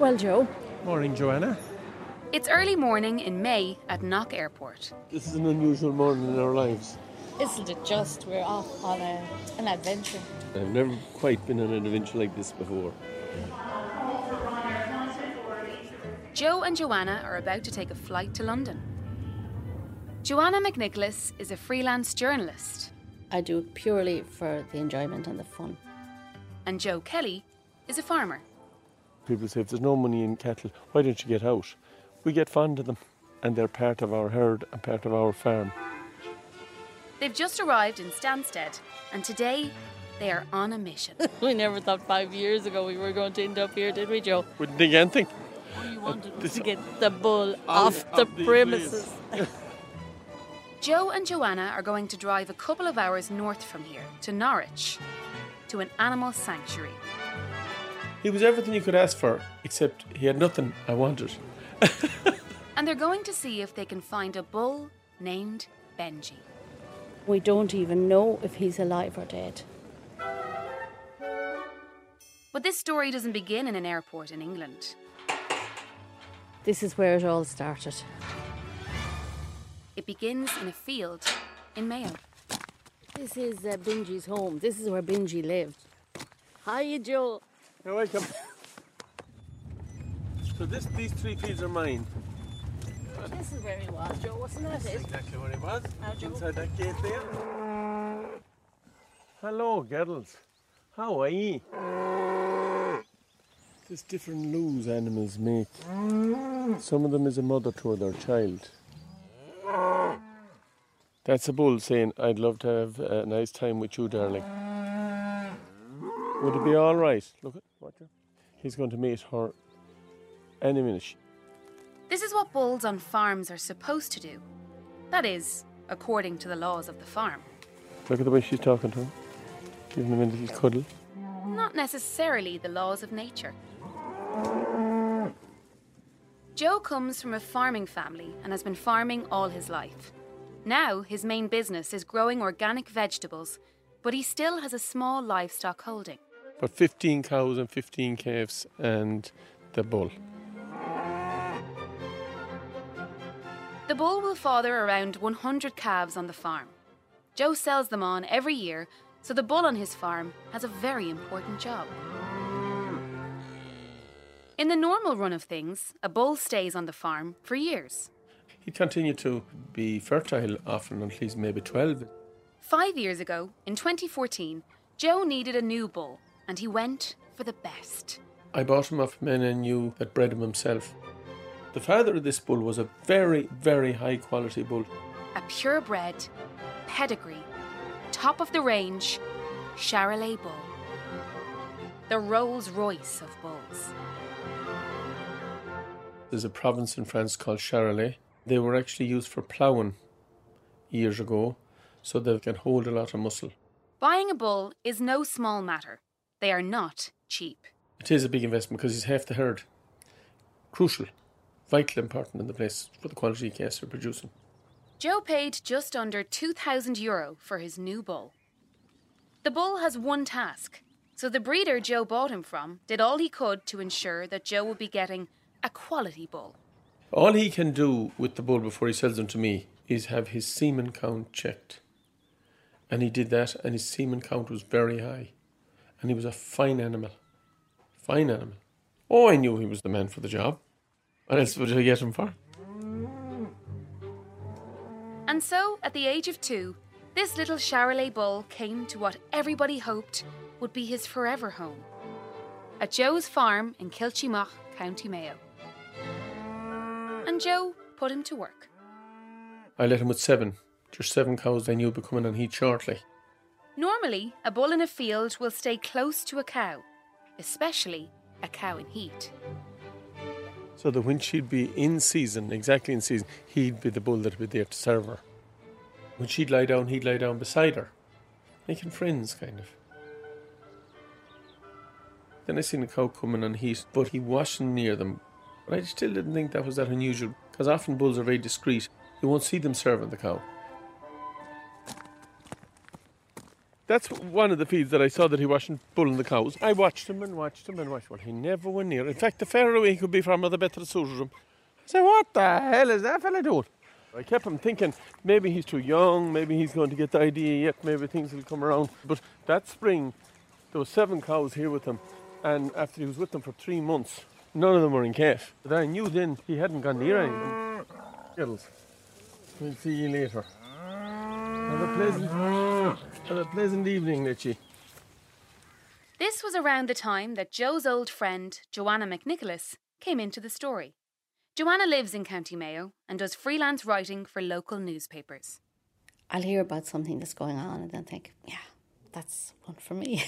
Well, Joe, Morning, Joanna. It's early morning in May at Knock Airport. This is an unusual morning in our lives. isn't it just we're off on a, an adventure? I've never quite been on an adventure like this before. Joe and Joanna are about to take a flight to London. Joanna McNicholas is a freelance journalist, I do it purely for the enjoyment and the fun. and Joe Kelly is a farmer. People say if there's no money in cattle, why don't you get out? We get fond of them, and they're part of our herd and part of our farm. They've just arrived in Stansted, and today they are on a mission. We never thought five years ago we were going to end up here, did we, Joe? Wouldn't think anything. All you wanted was this- to get the bull off the the premises. Joe and Joanna are going to drive a couple of hours north from here to Norwich, to an animal sanctuary. He was everything you could ask for, except he had nothing I wanted. And they're going to see if they can find a bull named Benji. We don't even know if he's alive or dead. But this story doesn't begin in an airport in England. This is where it all started. It begins in a field in Mayo. This is uh, Benji's home. This is where Benji lived. Hiya, Joe. You're welcome. So this, these three fields are mine. This is where he was, Joe. Wasn't that it? Exactly where he was. Now, Joe. Inside that gate there. Hello, girls. How are ye? There's different loos animals make. Some of them is a mother to their child. That's a bull saying, I'd love to have a nice time with you, darling. Would it be all right? Look at her. He's going to meet her any minute. This is what bulls on farms are supposed to do. That is, according to the laws of the farm. Look at the way she's talking to him. Giving him a little cuddle. Not necessarily the laws of nature. Joe comes from a farming family and has been farming all his life. Now, his main business is growing organic vegetables, but he still has a small livestock holding. But 15 cows and 15 calves and the bull. The bull will father around 100 calves on the farm. Joe sells them on every year, so the bull on his farm has a very important job. In the normal run of things, a bull stays on the farm for years. He continued to be fertile often until he's maybe 12. Five years ago, in 2014, Joe needed a new bull, and he went for the best. I bought him off men I knew that bred him himself. The father of this bull was a very, very high quality bull. A purebred, pedigree, top of the range, Charolais bull. The Rolls Royce of bulls. There's a province in France called Charolais. They were actually used for ploughing years ago, so they can hold a lot of muscle. Buying a bull is no small matter. They are not cheap. It is a big investment because he's half the herd. Crucial, vital important in the place for the quality calves are producing. Joe paid just under 2,000 euro for his new bull. The bull has one task, so the breeder Joe bought him from did all he could to ensure that Joe would be getting a quality bull. All he can do with the bull before he sells him to me is have his semen count checked. And he did that, and his semen count was very high. And he was a fine animal. Fine animal. Oh, I knew he was the man for the job. What else would I get him for? And so, at the age of two, this little Charolais bull came to what everybody hoped would be his forever home at Joe's farm in Kiltimagh, County Mayo. And Joe put him to work. I let him with seven. Just seven cows I knew would be coming on heat shortly. Normally, a bull in a field will stay close to a cow, especially a cow in heat. So that when she'd be in season, exactly in season, he'd be the bull that'd be there to serve her. When she'd lie down, he'd lie down beside her, making friends, kind of. Then I seen a cow coming on heat, but he wasn't near them. But I still didn't think that was that unusual, because often bulls are very discreet. You won't see them serving the cow. That's one of the fields that I saw that he wasn't pulling the cows. I watched him and watched him and watched. Well, he never went near. In fact, the further away he could be from the better it suited him. I said, what the hell is that fella doing? I kept him thinking maybe he's too young, maybe he's going to get the idea yet, maybe things will come around. But that spring, there were seven cows here with him, and after he was with them for three months, none of them were in calf. But I knew then he hadn't gone near any of them. Skittles. We'll see you later. Have a pleasant, have a pleasant evening, Litchi. This was around the time that Joe's old friend, Joanna McNicholas, came into the story. Joanna lives in County Mayo and does freelance writing for local newspapers. I'll hear about something that's going on and then think, yeah, that's one for me.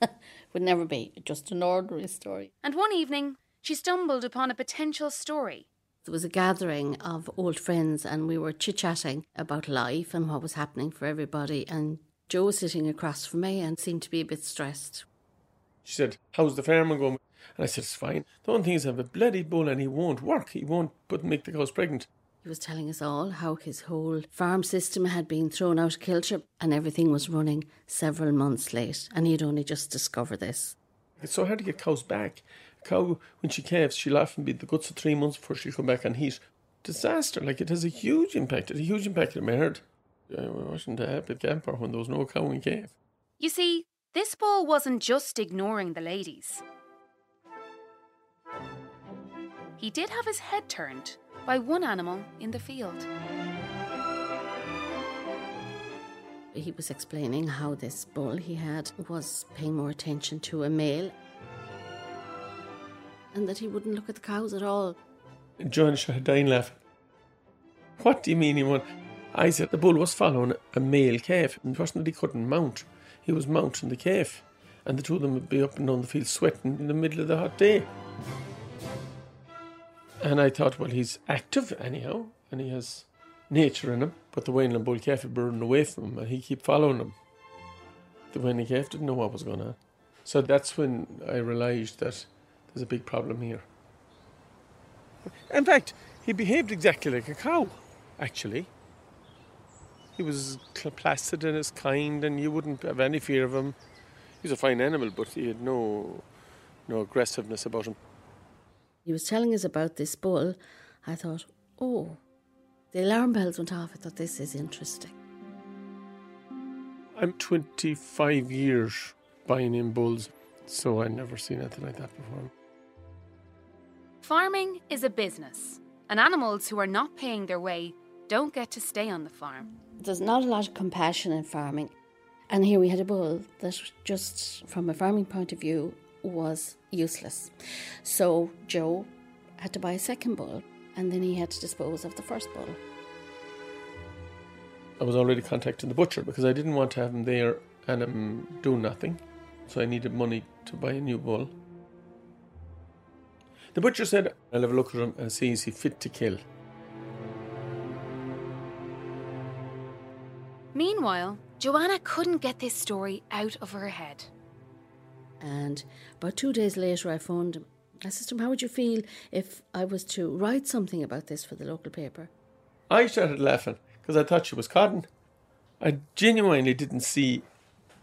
Would never be just an ordinary story. And one evening, she stumbled upon a potential story. There was a gathering of old friends, and we were chit chatting about life and what was happening for everybody. And Joe was sitting across from me and seemed to be a bit stressed. She said, How's the farmer going? And I said, It's fine. The only thing is, I have a bloody bull and he won't work. He won't put make the cows pregnant. He was telling us all how his whole farm system had been thrown out of kilter and everything was running several months late, and he'd only just discovered this. It's so hard to get cows back. A cow, when she calves, she'll often be the guts of three months before she'll come back on heat. Disaster. Like, it has a huge impact. It has a huge impact on my herd. I wasn't a happy camper when there was no cow in calf. You see, this bull wasn't just ignoring the ladies. He did have his head turned by one animal in the field. He was explaining how this bull he had was paying more attention to a male and that he wouldn't look at the cows at all. John started dying laughing. What do you mean he won't? I said the bull was following a male calf, and wasn't that he couldn't mount. He was mounting the calf, and the two of them would be up and down the field sweating in the middle of the hot day. And I thought, well, he's active anyhow, and he has nature in him, but the weanling bull calf had been away from him, and he kept following him. The weanling calf didn't know what was going on. So that's when I realised that there's a big problem here. In fact, he behaved exactly like a cow, actually. He was placid and as kind, and you wouldn't have any fear of him. He was a fine animal, but he had no, no aggressiveness about him. He was telling us about this bull. I thought, oh, the alarm bells went off. I thought, this is interesting. I'm 25 years buying in bulls, so I'd never seen anything like that before. Farming is a business, and animals who are not paying their way don't get to stay on the farm. There's not a lot of compassion in farming. And here we had a bull that, just from a farming point of view, was useless. So Joe had to buy a second bull, and then he had to dispose of the first bull. I was already contacting the butcher because I didn't want to have him there and him do nothing. So I needed money to buy a new bull. The butcher said, I'll have a look at him and see is he fit to kill. Meanwhile, Joanna couldn't get this story out of her head. And about two days later, I phoned him. I said to him, How would you feel if I was to write something about this for the local paper? I started laughing because I thought she was cotton. I genuinely didn't see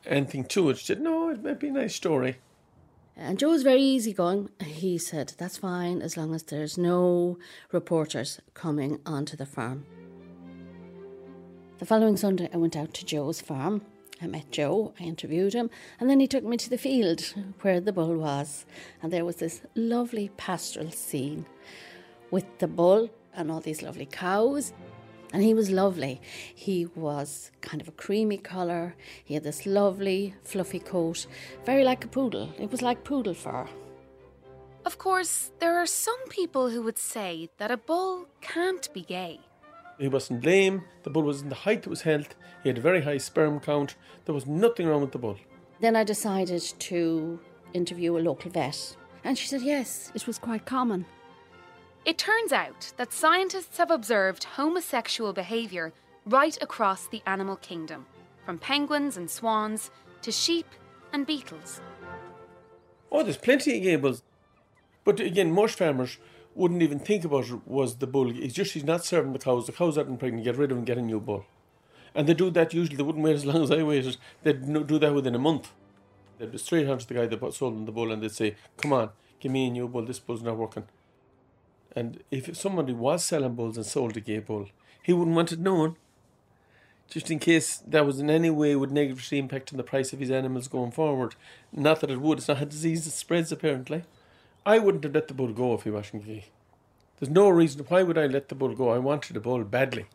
anything to it. She said, No, it might be a nice story. And Joe was very easygoing. He said, That's fine as long as there's no reporters coming onto the farm. The following Sunday, I went out to Joe's farm. I met Joe, I interviewed him, and then he took me to the field where the bull was. And there was this lovely pastoral scene with the bull and all these lovely cows. And he was lovely. He was kind of a creamy colour. He had this lovely, fluffy coat, very like a poodle. It was like poodle fur. Of course, there are some people who would say that a bull can't be gay. He wasn't lame, the bull was in the height of his health, he had a very high sperm count, there was nothing wrong with the bull. Then I decided to interview a local vet. And she said, yes, it was quite common. It turns out that scientists have observed homosexual behaviour right across the animal kingdom, from penguins and swans to sheep and beetles. Oh, there's plenty of gay bulls. But again, most farmers wouldn't even think about it was the bull. It's just he's not serving the cows. The cows aren't pregnant. Get rid of him, get a new bull. And they do that usually, they wouldn't wait as long as I waited. They'd do that within a month. They'd be straight on to the guy that sold them the bull and they'd say, Come on, give me a new bull, this bull's not working. And if somebody was selling bulls and sold a gay bull, he wouldn't want it known. Just in case that was in any way would negatively impact on the price of his animals going forward. Not that it would, it's not a disease that spreads apparently. I wouldn't have let the bull go if he wasn't gay. There's no reason why would I let the bull go. I wanted the bull badly.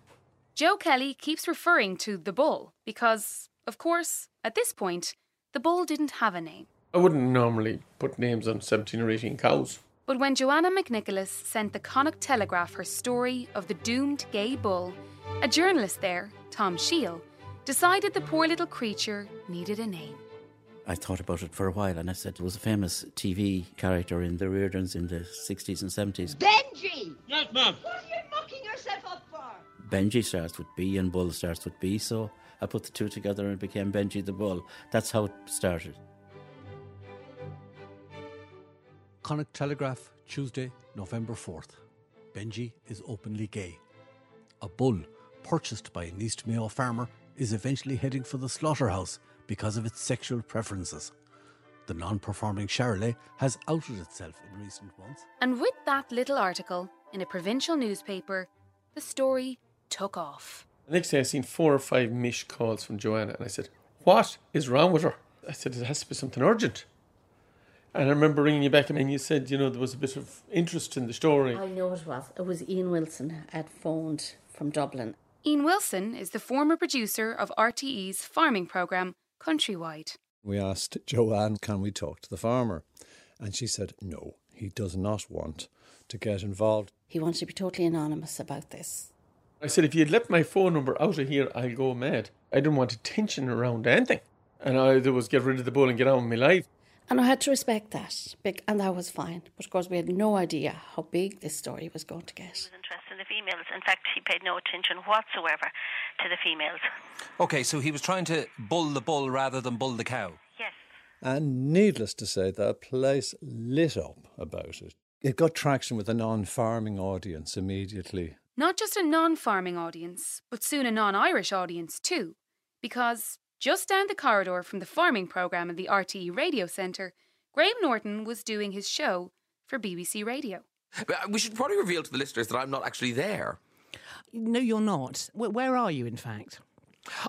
Joe Kelly keeps referring to the bull because, of course, at this point, the bull didn't have a name. I wouldn't normally put names on 17 or 18 cows. But when Joanna McNicholas sent the Connacht Telegraph her story of the doomed gay bull, a journalist there, Tom Shiel, decided the poor little creature needed a name. I thought about it for a while and I said it was a famous TV character in the Riordans in the 60s and 70s. Benji! Yes, ma'am. What are you mucking yourself up for? Benji starts with B and Bull starts with B, so I put the two together and it became Benji the Bull. That's how it started. Connacht Telegraph, Tuesday, November 4th. Benji is openly gay. A bull purchased by an East Mayo farmer is eventually heading for the slaughterhouse because of its sexual preferences. The non performing Charolais has outed itself in recent months. And with that little article in a provincial newspaper, the story took off. The next day I seen four or five mish calls from Joanna and I said, What is wrong with her? I said, It has to be something urgent. And I remember ringing you back and you said, you know, there was a bit of interest in the story. I know it was. It was Ian Wilson had phoned from Dublin. Ian Wilson is the former producer of RTE's farming programme, Countrywide. We asked Joanne, can we talk to the farmer? And she said, no, he does not want to get involved. He wanted to be totally anonymous about this. I said, if you'd left my phone number out of here, I'll go mad. I didn't want attention around anything. And all I did was get rid of the bull and get on with my life. And I had to respect that, and that was fine. But of course, we had no idea how big this story was going to get. He was interested in the females. In fact, he paid no attention whatsoever to the females. Okay, so he was trying to bull the bull rather than bull the cow. Yes. And needless to say, the place lit up about it. It got traction with a non farming audience immediately. Not just a non farming audience, but soon a non Irish audience too. Because just down the corridor from the farming programme in the RTE Radio Centre, Graham Norton was doing his show for BBC Radio. Uh, we should probably reveal to the listeners that I'm not actually there. No, you're not. Where, where are you, in fact?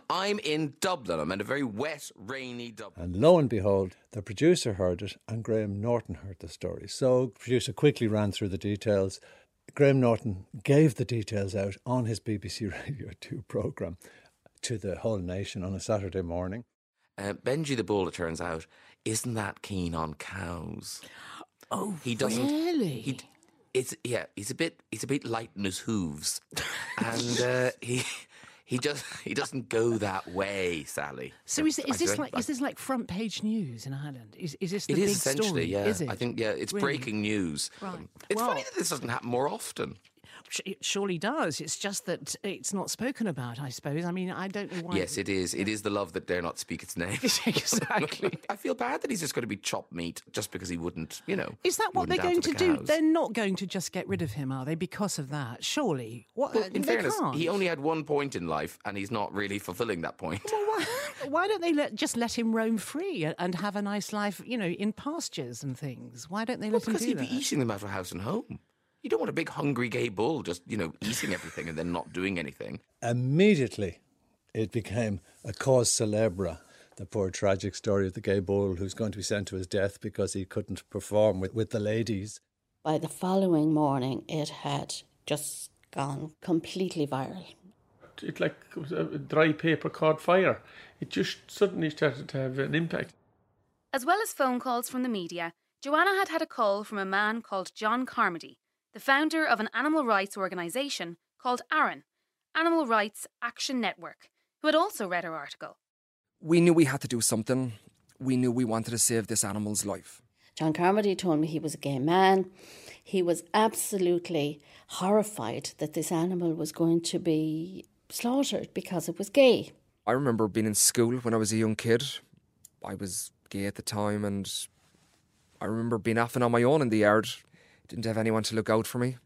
I'm in Dublin. I'm in a very wet, rainy Dublin. And lo and behold, the producer heard it and Graham Norton heard the story. So the producer quickly ran through the details. Graham Norton gave the details out on his BBC Radio 2 programme to the whole nation on a Saturday morning. Uh, Benji the bull, it turns out, isn't that keen on cows. Oh, he doesn't. really? He, it's yeah. He's a bit. He's a bit light in his hooves, and uh, he he just he doesn't go that way, Sally. So is, is this like is this like front page news in Ireland? Is is this the It big essentially, story? yeah. Is it? I think, yeah, it's Really? breaking news. Right. It's Well- funny that this doesn't happen more often. It surely does. It's just that it's not spoken about. I suppose. I mean, I don't know why. Yes, it is. It is the love that dare not speak its name. exactly. I feel bad that he's just going to be chopped meat just because he wouldn't, you know. Is that what they're going to do? They're not going to just get rid of him, are they? Because of that, surely. What? Well, in fairness, can't. he only had one point in life, and he's not really fulfilling that point. Well, why, why don't they let just let him roam free and- have a nice life, you know, in pastures and things? Why don't they Well, let him because do he'd be eating them out of house and home. You don't want a big hungry gay bull just, you know, eating everything and then not doing anything. Immediately, it became a cause célèbre. The poor tragic story of the gay bull who's going to be sent to his death because he couldn't perform with, with the ladies. By the following morning, it had just gone completely viral. It like it was a dry paper caught fire. It just suddenly started to have an impact. As well as phone calls from the media, Joanna had had a call from a man called John Carmody, the founder of an animal rights organisation called ARAN, Animal Rights Action Network, who had also read her article. We knew we had to do something. We knew we wanted to save this animal's life. John Carmody told me he was a gay man. He was absolutely horrified that this animal was going to be slaughtered because it was gay. I remember being in school when I was a young kid. I was gay at the time, and I remember being off and on my own in the yard. Didn't have anyone to look out for me.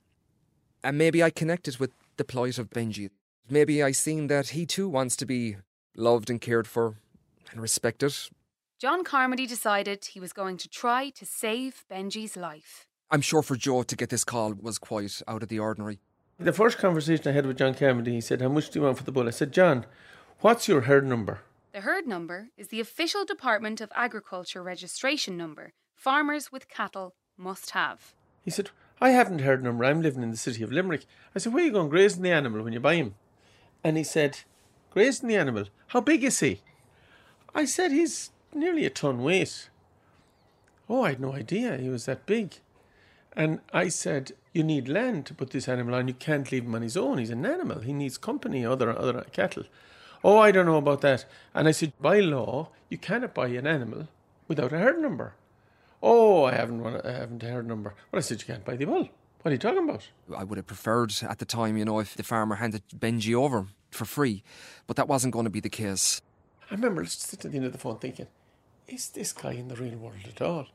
And maybe I connected with the plight of Benji. Maybe I seen that he too wants to be loved and cared for and respected. John Carmody decided he was going to try to save Benji's life. I'm sure for Joe to get this call was quite out of the ordinary. The first conversation I had with John Carmody, he said, How much do you want for the bull? I said, John, what's your herd number? The herd number is the official Department of Agriculture registration number farmers with cattle must have. He said, I haven't herd number. I'm living in the city of Limerick. I said, Where are you going grazing the animal when you buy him? And he said, Grazing the animal? How big is he? I said, He's nearly a ton weight. Oh, I had no idea he was that big. And I said, You need land to put this animal on. You can't leave him on his own. He's an animal. He needs company, other other cattle. Oh, I don't know about that. And I said, By law, you cannot buy an animal without a herd number. Oh, I haven't I haven't heard a number. Well, I said, You can't buy the bull. What are you talking about? I would have preferred at the time, you know, if the farmer handed Benji over for free, but that wasn't going to be the case. I remember sitting at the end of the phone thinking, Is this guy in the real world at all?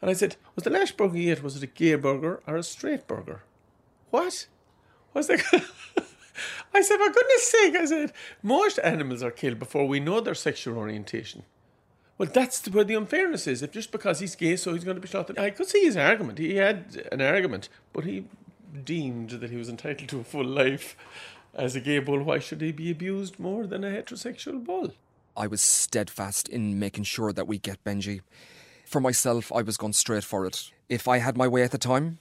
And I said, Was the last burger you ate, was it a gay burger or a straight burger? What? Was that? I said, For goodness sake, I said, most animals are killed before we know their sexual orientation. Well, that's where the unfairness is. If just because he's gay, so he's going to be shot. I could see his argument. He had an argument, but he deemed that he was entitled to a full life as a gay bull. Why should he be abused more than a heterosexual bull? I was steadfast in making sure that we get Benji. For myself, I was going straight for it. If I had my way at the time,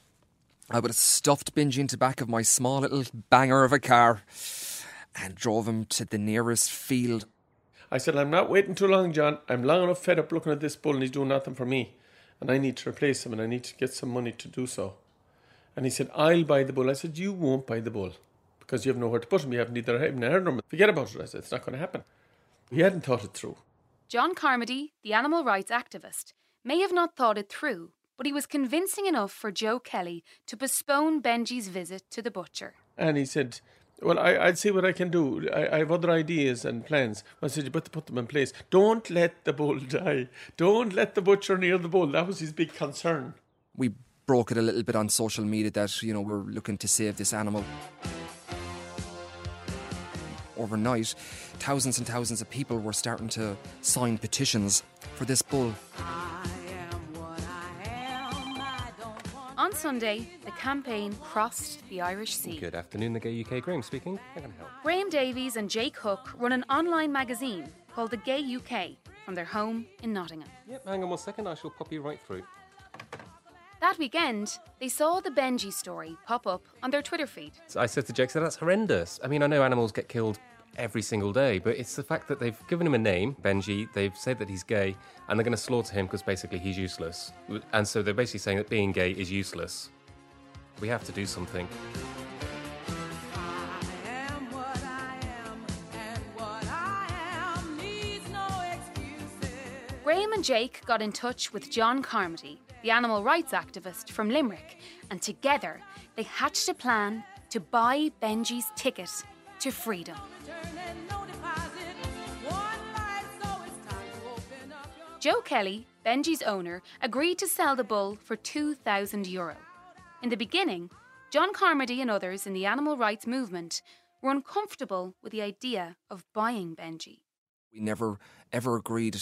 I would have stuffed Benji into back of my small little banger of a car and drove him to the nearest field. I said, I'm not waiting too long, John. I'm long enough fed up looking at this bull and he's doing nothing for me. And I need to replace him and I need to get some money to do so. And he said, I'll buy the bull. I said, You won't buy the bull because you have nowhere to put him. You haven't either even a herd. Forget about it. I said, It's not going to happen. He hadn't thought it through. John Carmody, the animal rights activist, may have not thought it through, but he was convincing enough for Joe Kelly to postpone Benji's visit to the butcher. And he said, Well, I, I'd see what I can do. I, I have other ideas and plans. I said, better put them in place. Don't let the bull die. Don't let the butcher near the bull. That was his big concern. We broke it a little bit on social media that, you know, we're looking to save this animal. Overnight, thousands and thousands of people were starting to sign petitions for this bull. Sunday, the campaign crossed the Irish Sea. Good afternoon, the Gay UK. Graham speaking. How can I help? Graham Davies and Jake Hook run an online magazine called The Gay UK from their home in Nottingham. Yep, hang on one second. I shall pop you right through. That weekend, they saw the Benji story pop up on their Twitter feed. So I said to Jake, so that's horrendous. I mean, I know animals get killed every single day, but it's the fact that they've given him a name, Benji, they've said that he's gay, and they're going to slaughter him because basically he's useless. And so they're basically saying that being gay is useless. We have to do something. Graham and Jake got in touch with John Carmody, the animal rights activist from Limerick, and together they hatched a plan to buy Benji's ticket to freedom. Joe Kelly, Benji's owner, agreed to sell the bull for 2,000 euro. In the beginning, John Carmody and others in the animal rights movement were uncomfortable with the idea of buying Benji. We never ever agreed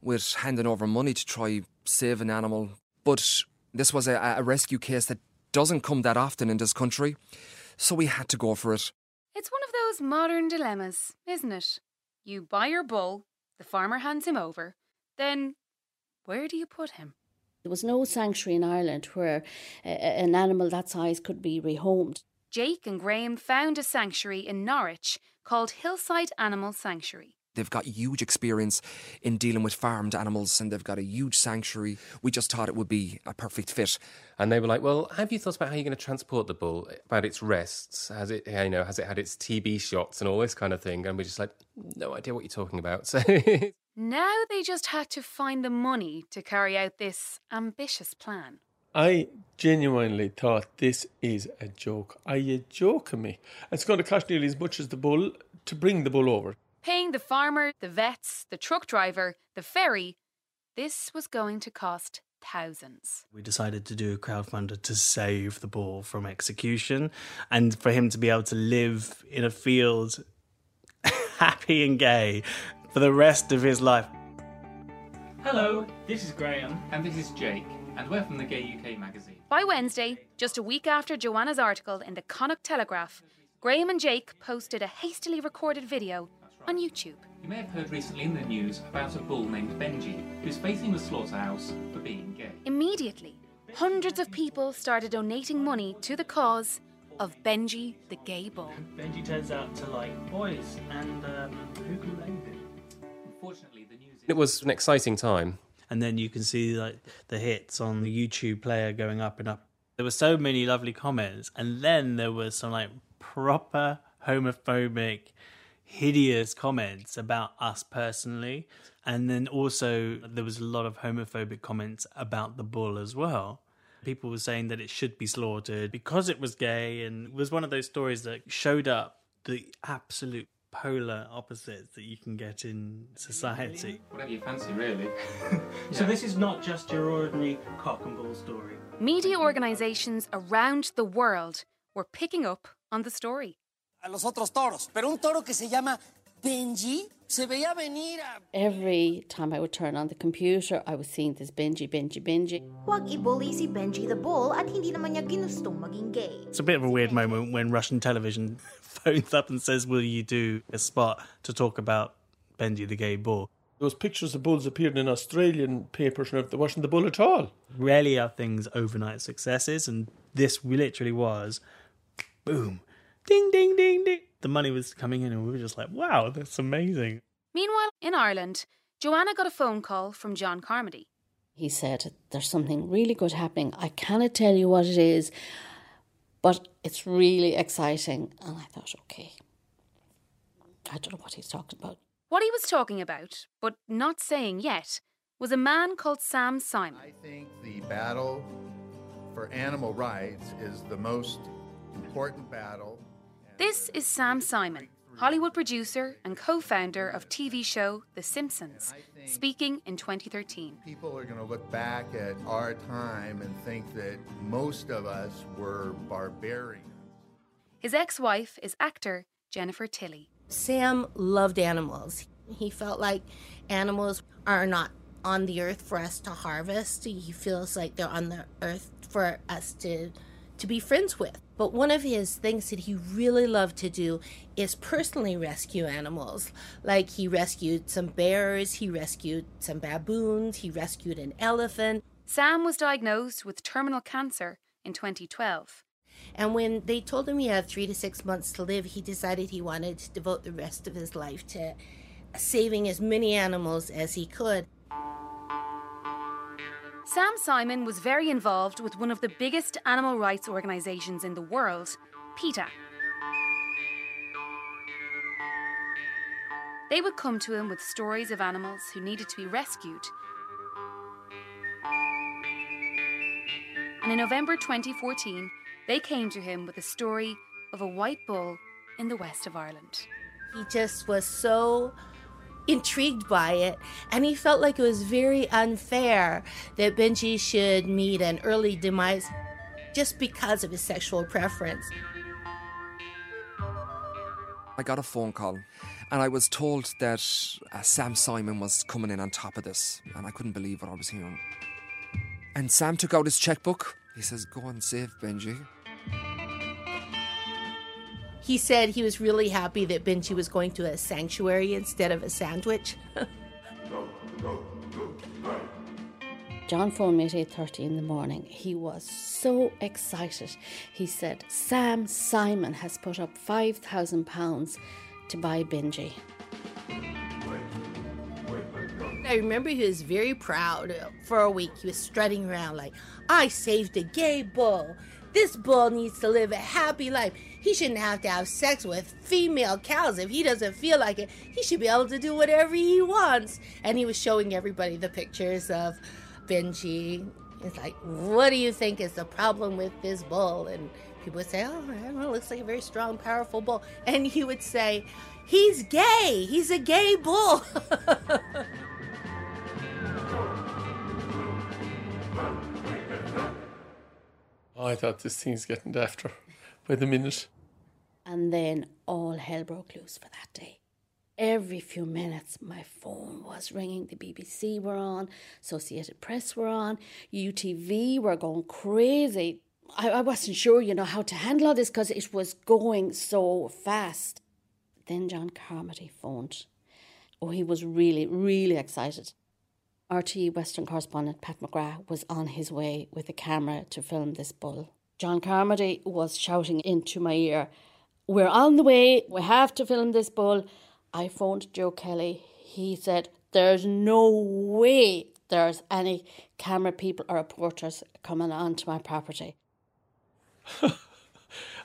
with handing over money to try save an animal, but this was a, a rescue case that doesn't come that often in this country, so we had to go for it. It's one of those modern dilemmas, isn't it? You buy your bull, the farmer hands him over, then where do you put him? There was no sanctuary in Ireland where a, an animal that size could be rehomed. Jake and Graham found a sanctuary in Norwich called Hillside Animal Sanctuary. They've got huge experience in dealing with farmed animals and they've got a huge sanctuary. We just thought it would be a perfect fit. And they were like, "Well, have you thought about how you're going to transport the bull? About its rests? Has it, you know, has it had its TB shots and all this kind of thing?" And we're just like, "No idea what you're talking about." So now they just had to find the money to carry out this ambitious plan. I genuinely thought this is a joke. Are you joking me? It's going to cost nearly as much as the bull to bring the bull over. Paying the farmer, the vets, the truck driver, the ferry, this was going to cost thousands. We decided to do a crowdfunder to save the bull from execution and for him to be able to live in a field happy and gay for the rest of his life. Hello, this is Graham. And this is Jake. And we're from the Gay UK magazine. By Wednesday, just a week after Joanna's article in the Connacht Telegraph, Graham and Jake posted a hastily recorded video on YouTube. You may have heard recently in the news about a bull named Benji who's facing the slaughterhouse for being gay. Immediately, hundreds of people started donating money to the cause of Benji the gay bull. Benji turns out to like boys, and um, who can blame him? Unfortunately, the news. It was an exciting time. And then you can see like the hits on the YouTube player going up and up. There were so many lovely comments, and then there was some like proper homophobic, hideous comments about us personally. And then also there was a lot of homophobic comments about the bull as well. People were saying that it should be slaughtered because it was gay, and it was one of those stories that showed up the absolute polar opposites that you can get in society. Whatever you fancy, really. So this is not just your ordinary cock and bull story. Media organisations around the world were picking up on the story. A los otros toros, pero un toro que se llama Benji se veía venir a... Every time I would turn on the computer, I was seeing this Benji, Benji, Benji. Huwag ibully si Benji the Bull at hindi naman niya ginustong maging gay. It's a bit of a weird moment when Russian television phones up and says, Will you do a spot to talk about Benji the gay bull? Those pictures of bulls appeared in Australian papers and there wasn't the bull at all. Rarely are things overnight successes, and this literally was boom, ding, ding, ding, ding. The money was coming in, and we were just like, wow, that's amazing. Meanwhile, in Ireland, Joanna got a phone call from John Carmody. He said, There's something really good happening. I cannot tell you what it is, but it's really exciting. And I thought, okay, I don't know what he's talking about. What he was talking about, but not saying yet, was a man called Sam Simon. I think the battle for animal rights is the most important battle. This is Sam Simon, Hollywood producer and co founder of TV show The Simpsons, speaking in 2013. People are going to look back at our time and think that most of us were barbarians. His ex wife is actor Jennifer Tilly. Sam loved animals. He felt like animals are not on the earth for us to harvest. He feels like they're on the earth for us to to be friends with. But one of his things that he really loved to do is personally rescue animals. Like he rescued some bears, he rescued some baboons, he rescued an elephant. Sam was diagnosed with terminal cancer in 2012. And when they told him he had three to six months to live, he decided he wanted to devote the rest of his life to saving as many animals as he could. Sam Simon was very involved with one of the biggest animal rights organisations in the world, PETA. They would come to him with stories of animals who needed to be rescued. And in November 2014, they came to him with a story of a white bull in the west of Ireland. He just was so intrigued by it, and he felt like it was very unfair that Benji should meet an early demise just because of his sexual preference. I got a phone call and I was told that uh, Sam Simon was coming in on top of this, and I couldn't believe what I was hearing. And Sam took out his checkbook. He says, Go and save Benji. He said he was really happy that Benji was going to a sanctuary instead of a sandwich. John phoned me at 8.30 in the morning. He was so excited. He said, Sam Simon has put up £5,000 to buy Benji. I remember he was very proud. For a week, he was strutting around like, I saved a gay bull. This bull needs to live a happy life. He shouldn't have to have sex with female cows if he doesn't feel like it. He should be able to do whatever he wants. And he was showing everybody the pictures of Benji. It's like, what do you think is the problem with this bull? And people would say, oh, I looks like a very strong, powerful bull. And he would say, he's gay. He's a gay bull. I thought this thing's getting dafter by the minute. And then all hell broke loose for that day. Every few minutes, my phone was ringing. The BBC were on, Associated Press were on, UTV were going crazy. I, I wasn't sure, you know, how to handle all this because it was going so fast. Then John Carmody phoned. Oh, he was really, really excited. RTE Western correspondent Pat McGrath was on his way with a camera to film this bull. John Carmody was shouting into my ear, We're on the way, we have to film this bull. I phoned Joe Kelly. He said, There's no way there's any camera people or reporters coming onto my property.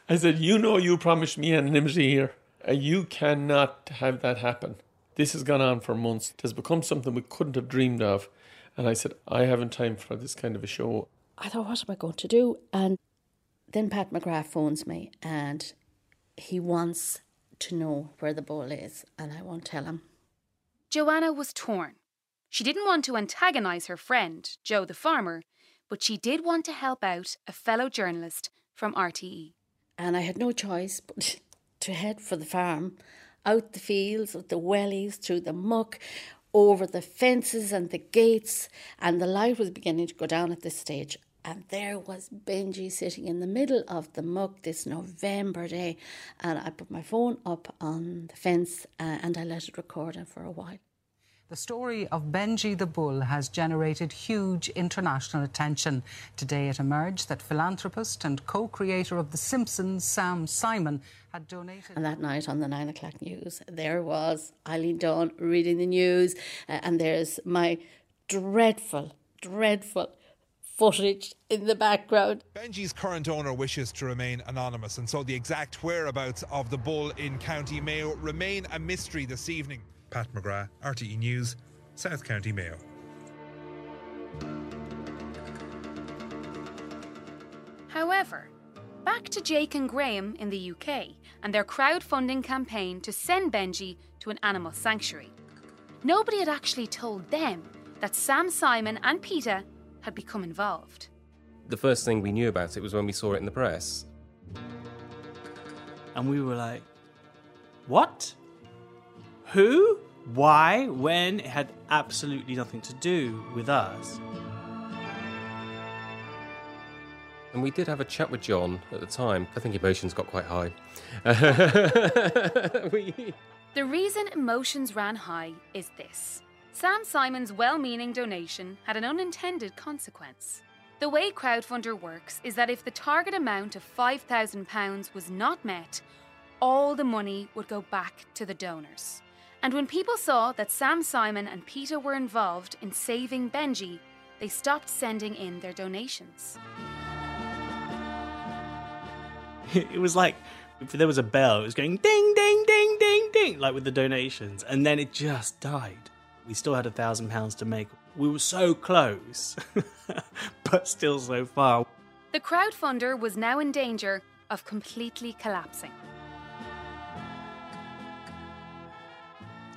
I said, You know, you promised me anonymity here. You cannot have that happen. This has gone on for months. It has become something we couldn't have dreamed of. And I said, I haven't time for this kind of a show. I thought, What am I going to do? And then Pat McGrath phones me and he wants to know where the ball is, and I won't tell him. Joanna was torn. She didn't want to antagonise her friend, Joe the farmer, but she did want to help out a fellow journalist from. RTE. And I had no choice but to head for the farm, out the fields, with the wellies, through the muck, over the fences and the gates, and the light was beginning to go down at this stage. And there was Benji sitting in the middle of the muck this November day. And I put my phone up on the fence uh, and I let it record him for a while. The story of Benji the Bull has generated huge international attention. Today it emerged that philanthropist and co creator of The Simpsons, Sam Simon, had donated. And that night on the nine o'clock news, there was Eileen Dunne reading the news, uh, and there's my dreadful, dreadful footage in the background. Benji's current owner wishes to remain anonymous, and so the exact whereabouts of the bull in County Mayo remain a mystery this evening. Pat McGrath, RTE News, South County Mayo. However, back to Jake and Graham in the UK and their crowdfunding campaign to send Benji to an animal sanctuary. Nobody had actually told them that Sam Simon and PETA had become involved. The first thing we knew about it was when we saw it in the press. And we were like, what? Who? Why? When? It had absolutely nothing to do with us. And we did have a chat with John at the time. I think emotions got quite high. we... The reason emotions ran high is this Sam Simon's well meaning donation had an unintended consequence. The way Crowdfunder works is that if the target amount of £5,000 was not met, all the money would go back to the donors. And when people saw that Sam Simon and PETA were involved in saving Benji, they stopped sending in their donations. it was like if there was a bell, it was going ding, ding, ding, ding, ding, like with the donations, and then it just died. We still had a thousand pounds to make. We were so close, but still so far. The crowdfunder was now in danger of completely collapsing.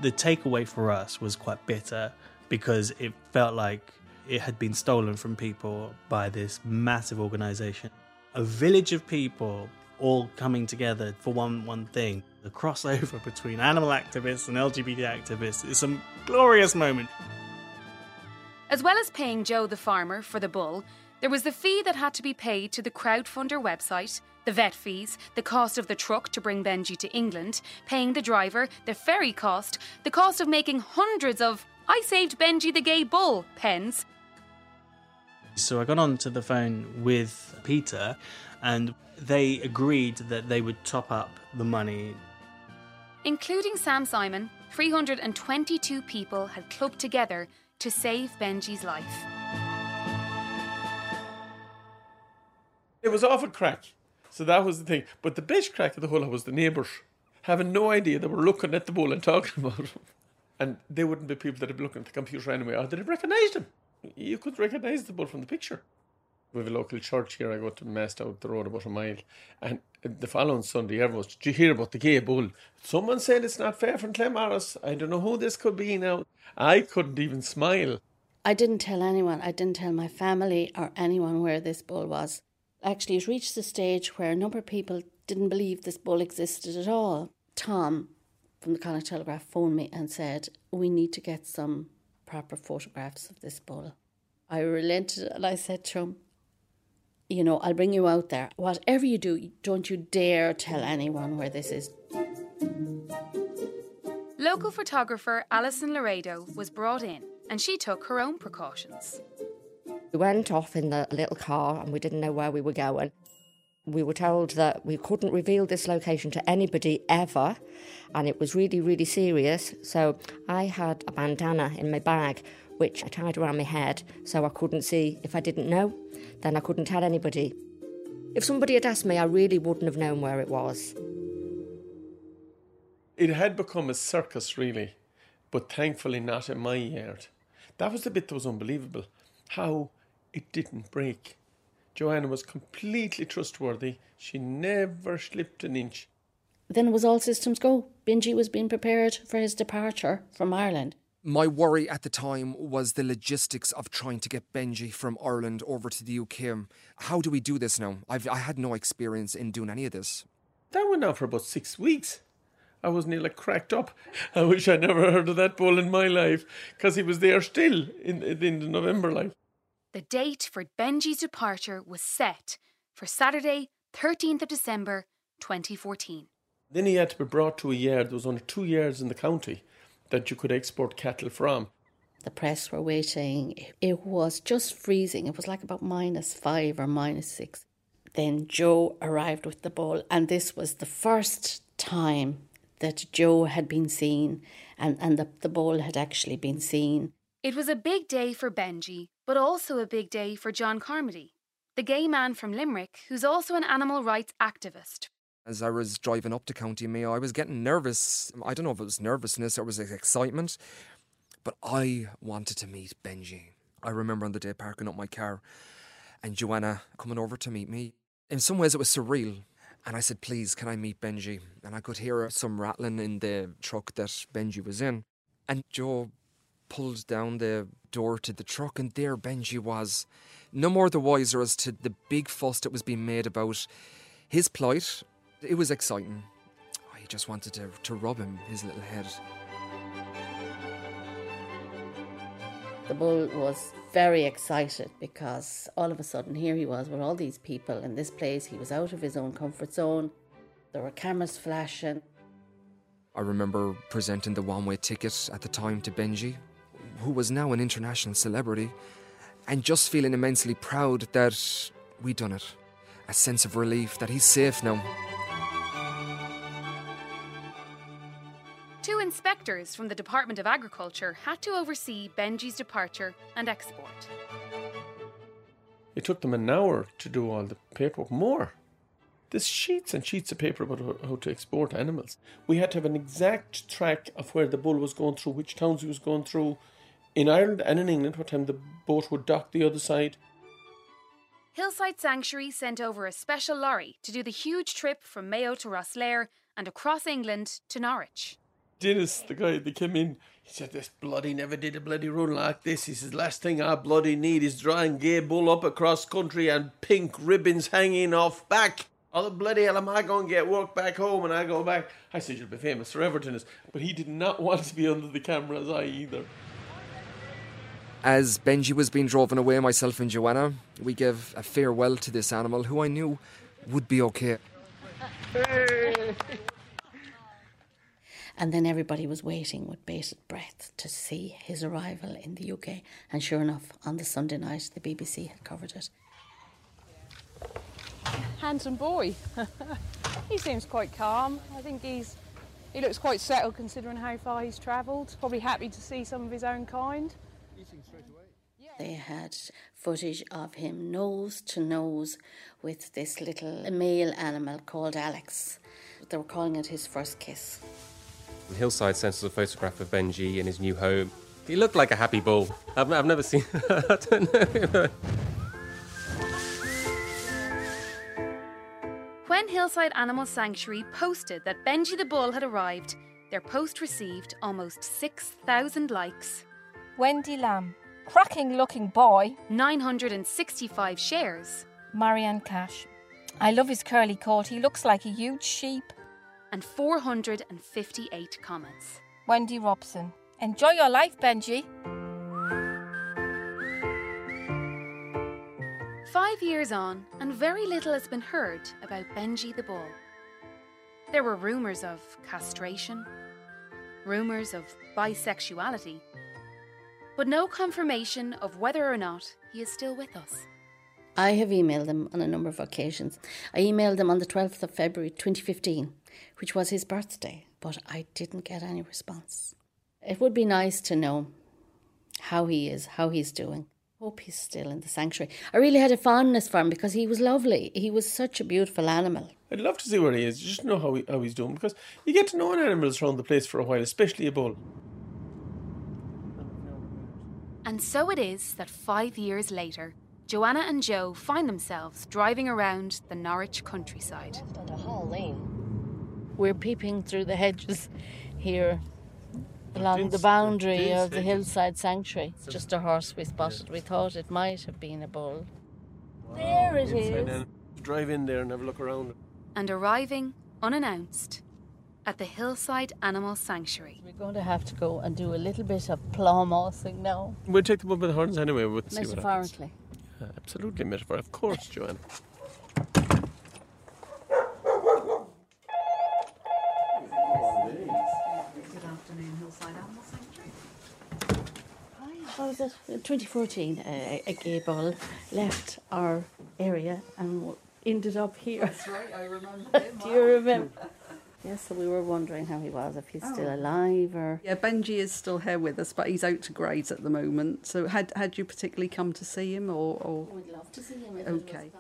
The takeaway for us was quite bitter because it felt like it had been stolen from people by this massive organization. A village of people all coming together for one one thing. The crossover between animal activists and LGBT activists is some glorious moment. As well as paying Joe the farmer for the bull, there was the fee that had to be paid to the crowdfunder website, the vet fees, the cost of the truck to bring Benji to England, paying the driver, the ferry cost, the cost of making hundreds of I saved Benji the gay bull pens. So I got onto the phone with PETA and they agreed that they would top up the money. Including Sam Simon, 322 people had clubbed together to save Benji's life. It was awful crack. So that was the thing. But the best crack of the whole was the neighbours having no idea they were looking at the bull and talking about him. And they wouldn't be people that would be looking at the computer anyway, or they'd have recognised him. You could recognise the bull from the picture. We have a local church here. I go to Mass out the road about a mile. And the following Sunday, everyone was, Did you hear about the gay bull? Someone said it's not fair from Claremorris. I don't know who this could be now. I couldn't even smile. I didn't tell anyone. I didn't tell my family or anyone where this bull was. Actually, it reached the stage where a number of people didn't believe this bull existed at all. Tom from the Connacht Telegraph phoned me and said, We need to get some proper photographs of this bull. I relented and I said to him, You know, I'll bring you out there. Whatever you do, don't you dare tell anyone where this is. Local photographer Alison Laredo was brought in and she took her own precautions. We went off in the little car and we didn't know where we were going. We were told that we couldn't reveal this location to anybody ever, and it was really, really serious. So I had a bandana in my bag, which I tied around my head so I couldn't see. If I didn't know, then I couldn't tell anybody. If somebody had asked me, I really wouldn't have known where it was. It had become a circus, really, but thankfully not in my yard. That was the bit that was unbelievable. How it didn't break. Joanna was completely trustworthy. She never slipped an inch. Then it was all systems go. Benji was being prepared for his departure from Ireland. My worry at the time was the logistics of trying to get Benji from Ireland over to the UK. How do we do this now? I've, I had no experience in doing any of this. That went on for about six weeks. I was nearly cracked up. I wish I'd never heard of that bull in my life, because he was there still in, in the November life. The date for Benji's departure was set for Saturday, 13th of December 2014. Then he had to be brought to a yard. There was only two yards in the county that you could export cattle from. The press were waiting. It was just freezing. It was like about minus five or minus six. Then Joe arrived with the bull, and this was the first time that Joe had been seen and, and the, the bull had actually been seen. It was a big day for Benji, but also a big day for John Carmody, the gay man from Limerick who's also an animal rights activist. As I was driving up to County Mayo, I was getting nervous. I don't know if it was nervousness or it was excitement, but I wanted to meet Benji. I remember on the day parking up my car and Joanna coming over to meet me. In some ways, it was surreal. And I said, please, can I meet Benji? And I could hear some rattling in the truck that Benji was in. And Joe pulled down the door to the truck, and there Benji was. No more the wiser as to the big fuss that was being made about his plight. It was exciting. I just wanted to, to rub him, his little head. The bull was very excited because all of a sudden here he was with all these people in this place. He was out of his own comfort zone. There were cameras flashing. I remember presenting the one way ticket at the time to Benji, who was now an international celebrity, and just feeling immensely proud that we'd done it. A sense of relief that he's safe now. Inspectors from the Department of Agriculture had to oversee Benji's departure and export. It took them an hour to do all the paperwork, more. There's sheets and sheets of paper about how to export animals. We had to have an exact track of where the bull was going through, which towns he was going through in Ireland and in England, what time the boat would dock the other side. Hillside Sanctuary sent over a special lorry to do the huge trip from Mayo to Rosslare and across England to Norwich. Dennis, the guy that came in, he said, This bloody never did a bloody run like this. He says, Last thing I bloody need is drawing gear bull up across country and pink ribbons hanging off back. Oh, the bloody hell am I going to get work back home and I go back? I said, You'll be famous forever, Dennis. But he did not want to be under the camera's eye either. As Benji was being driven away, myself and Joanna, we gave a farewell to this animal who I knew would be okay. And then everybody was waiting with bated breath to see his arrival in the UK. And sure enough, on the Sunday night, the BBC had covered it. Handsome boy. he seems quite calm. I think he's he looks quite settled considering how far he's travelled. Probably happy to see some of his own kind. They had footage of him nose to nose with this little male animal called Alex. They were calling it his first kiss. Hillside sent us a photograph of Benji in his new home. He looked like a happy bull. I've, I've never seen. I don't know. When Hillside Animal Sanctuary posted that Benji the bull had arrived, their post received almost 6,000 likes. Wendy Lamb. Cracking looking boy. 965 shares. Marianne Cash. I love his curly coat. He looks like a huge sheep. And 458 comments. Wendy Robson. Enjoy your life, Benji. Five years on, and very little has been heard about Benji the Bull. There were rumours of castration, rumours of bisexuality, but no confirmation of whether or not he is still with us. I have emailed him on a number of occasions. I emailed him on the 12th of February 2015, which was his birthday, but I didn't get any response. It would be nice to know how he is, how he's doing. Hope he's still in the sanctuary. I really had a fondness for him because he was lovely. He was such a beautiful animal. I'd love to see where he is, just know how, he, how he's doing, because you get to know animals around the place for a while, especially a bull. And so it is that five years later, Joanna and Joe find themselves driving around the Norwich countryside. We're peeping through the hedges here along the boundary of the hillside sanctuary. It's just a horse we spotted. We thought it might have been a bull. There it is. Drive in there and have a look around. And arriving unannounced at the Hillside Animal Sanctuary. We're going to have to go and do a little bit of plough mossing now. We'll take them up by the horns anyway. We'll see what. Metaphorically. Yeah, absolutely metaphor, of course, Joanne. Good afternoon, Hillside Animal Sanctuary. What was it? 2014, uh, a gay bull left our area and ended up here. That's right, I remember him. Do you remember? Yes, so we were wondering how he was, if he's still Oh. alive or. Yeah, Benji is still here with us, but he's out to graze at the moment. So had had you particularly come to see him, or, or We'd love to see him. okay?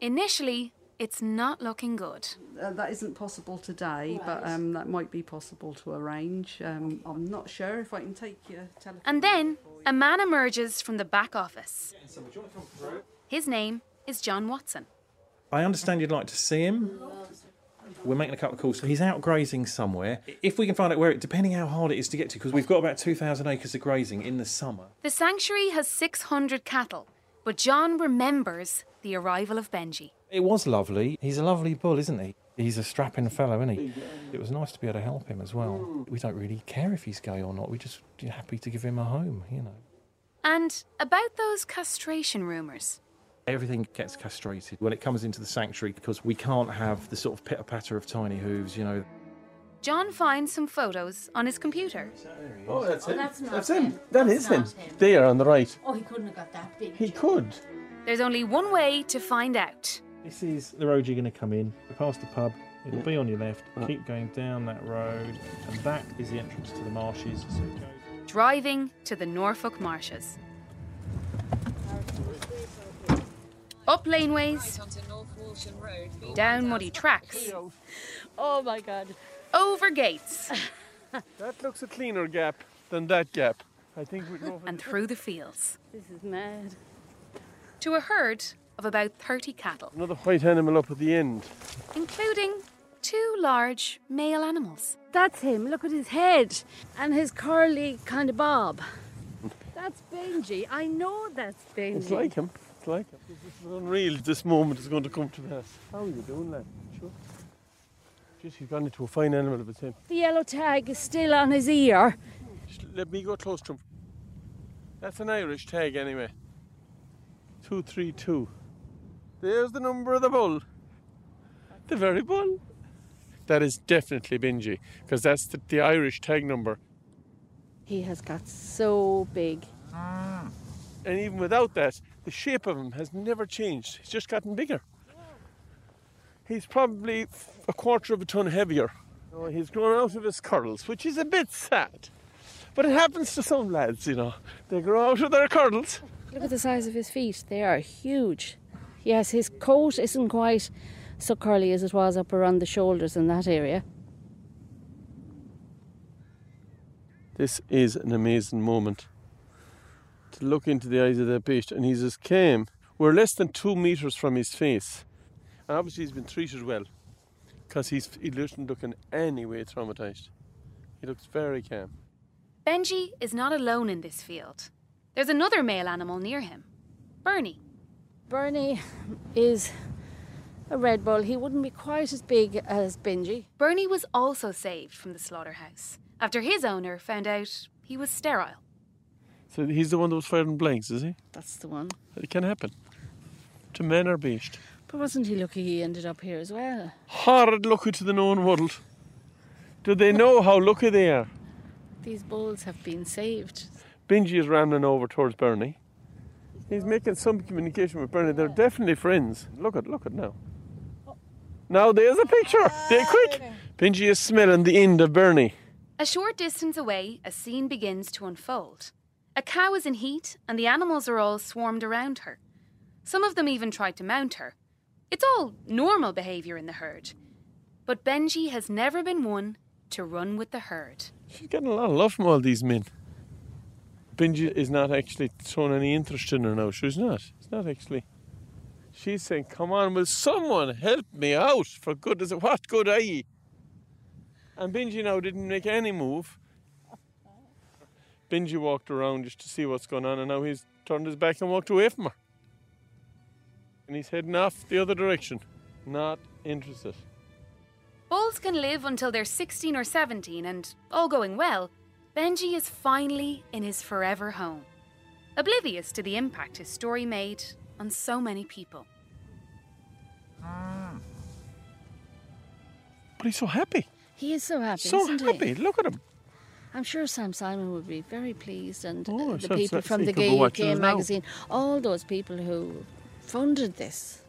Initially, it's not looking good. Uh, that isn't possible today, but um, that might be possible to arrange. Um, I'm not sure if I can take your telephone. And then a man emerges from the back office. His name is John Watson. I understand you'd like to see him. We're making a couple of calls. So he's out grazing somewhere. If we can find out where, it, depending how hard it is to get to, because we've got about 2,000 acres of grazing in the summer. The sanctuary has 600 cattle, but John remembers the arrival of Benji. It was lovely. He's a lovely bull, isn't he? He's a strapping fellow, isn't he? It was nice to be able to help him as well. We don't really care if he's gay or not. We're just happy to give him a home, you know. And about those castration rumours. Everything gets castrated when it comes into the sanctuary because we can't have the sort of pitter patter of tiny hooves, you know. John finds some photos on his computer. Oh, that's oh, him. that's not That's him. him. That That's is him. him. There on the right. Oh, he couldn't have got that big. He could. There's only one way to find out. This is the road you're going to come in. Past the pub, it'll be on your left. Keep going down that road, and that is the entrance to the marshes. So goes Driving to the Norfolk marshes. Up laneways, down muddy tracks, Oh my god. over gates, That looks a cleaner gap than that gap. I think we go for and through the fields This is mad. to a herd of about 30 cattle, another white animal up at the end. including two large male animals. That's him. Look at his head and his curly kind of bob. That's Benji. I know that's Benji. It's like him. It's like him. This is unreal. This moment is going to come to pass. How are you doing, lad? Sure. Just he's gone into a fine animal of a him. The yellow tag is still on his ear. Just let me go close to him. That's an Irish tag anyway. 232. There's the number of the bull. The very bull. That is definitely Benji, because that's the, the Irish tag number. He has got so big. And even without that, the shape of him has never changed. He's just gotten bigger. He's probably a quarter of a ton heavier. Oh, he's grown out of his curls, which is a bit sad. But it happens to some lads, you know. They grow out of their curls. Look at the size of his feet. They are huge. Yes, his coat isn't quite so curly as it was up around the shoulders in that area. This is an amazing moment. To look into the eyes of that beast, and he's as calm. We're less than two metres from his face. And obviously, he's been treated well because he's he doesn't look in any way traumatised. He looks very calm. Benji is not alone in this field. There's another male animal near him Bernie. Bernie is a Red Bull. He wouldn't be quite as big as Benji. Bernie was also saved from the slaughterhouse after his owner found out he was sterile. So he's the one that was firing blanks, is he? That's the one. It can happen. To men or beast. But wasn't he lucky he ended up here as well? Horrid lucky to the known world. Do they know how lucky they are? These bulls have been saved. Benji is running over towards Bernie. He's making some communication with Bernie. They're definitely friends. Look at, look at now. Now there's a picture. They're quick. Benji is smelling the end of Bernie. A short distance away, a scene begins to unfold. A cow is in heat, and the animals are all swarmed around her. Some of them even tried to mount her. It's all normal behaviour in the herd. But Benji has never been one to run with the herd. She's getting a lot of love from all these men. Benji is not actually showing any interest in her now. She's not. She's not actually. She's saying, Come on, will someone help me out? For goodness what good are ye? And Benji now didn't make any move. Benji walked around just to see what's going on, and now he's turned his back and walked away from her. And he's heading off the other direction. Not interested. Bulls can live until they're 16 or 17, and all going well, Benji is finally in his forever home, oblivious to the impact his story made on so many people. Hmm. But he's so happy. He is so happy. So isn't happy. He? Look at him. I'm sure Sam Simon would be very pleased, and uh, Oh, the Sam people Simon, from the Gay watching Gay now. magazine, all those people who funded this.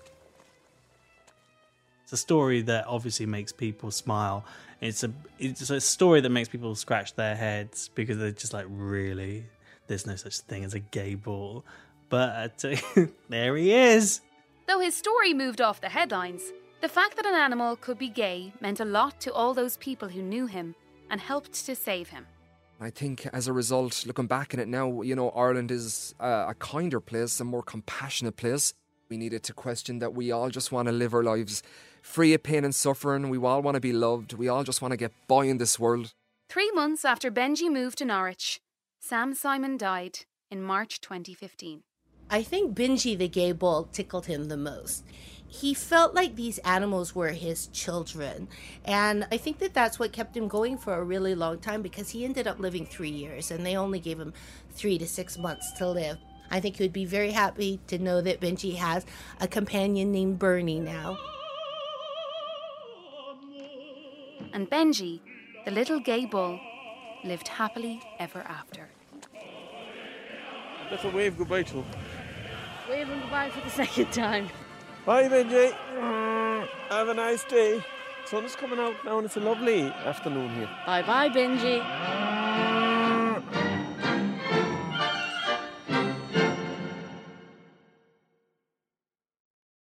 It's a story that obviously makes people smile. It's a it's a story that makes people scratch their heads because they're just like, really, there's no such thing as a gay ball. But uh, there he is. Though his story moved off the headlines, the fact that an animal could be gay meant a lot to all those people who knew him and helped to save him. I think as a result, looking back in it now, you know, Ireland is a, a kinder place, a more compassionate place. We needed to question that we all just want to live our lives free of pain and suffering. We all want to be loved. We all just want to get by in this world. Three months after Benji moved to Norwich, Sam Simon died in March 2015. I think Benji the gay bull tickled him the most. He felt like these animals were his children. And I think that that's what kept him going for a really long time because he ended up living three years and they only gave him three to six months to live. I think he would be very happy to know that Benji has a companion named Bernie now. And Benji, the little gay bull, lived happily ever after. That's a wave goodbye to him. Wave him goodbye for the second time. Bye, Benji. Have a nice day. Sun is coming out now, and it's a lovely afternoon here. Bye bye, Benji.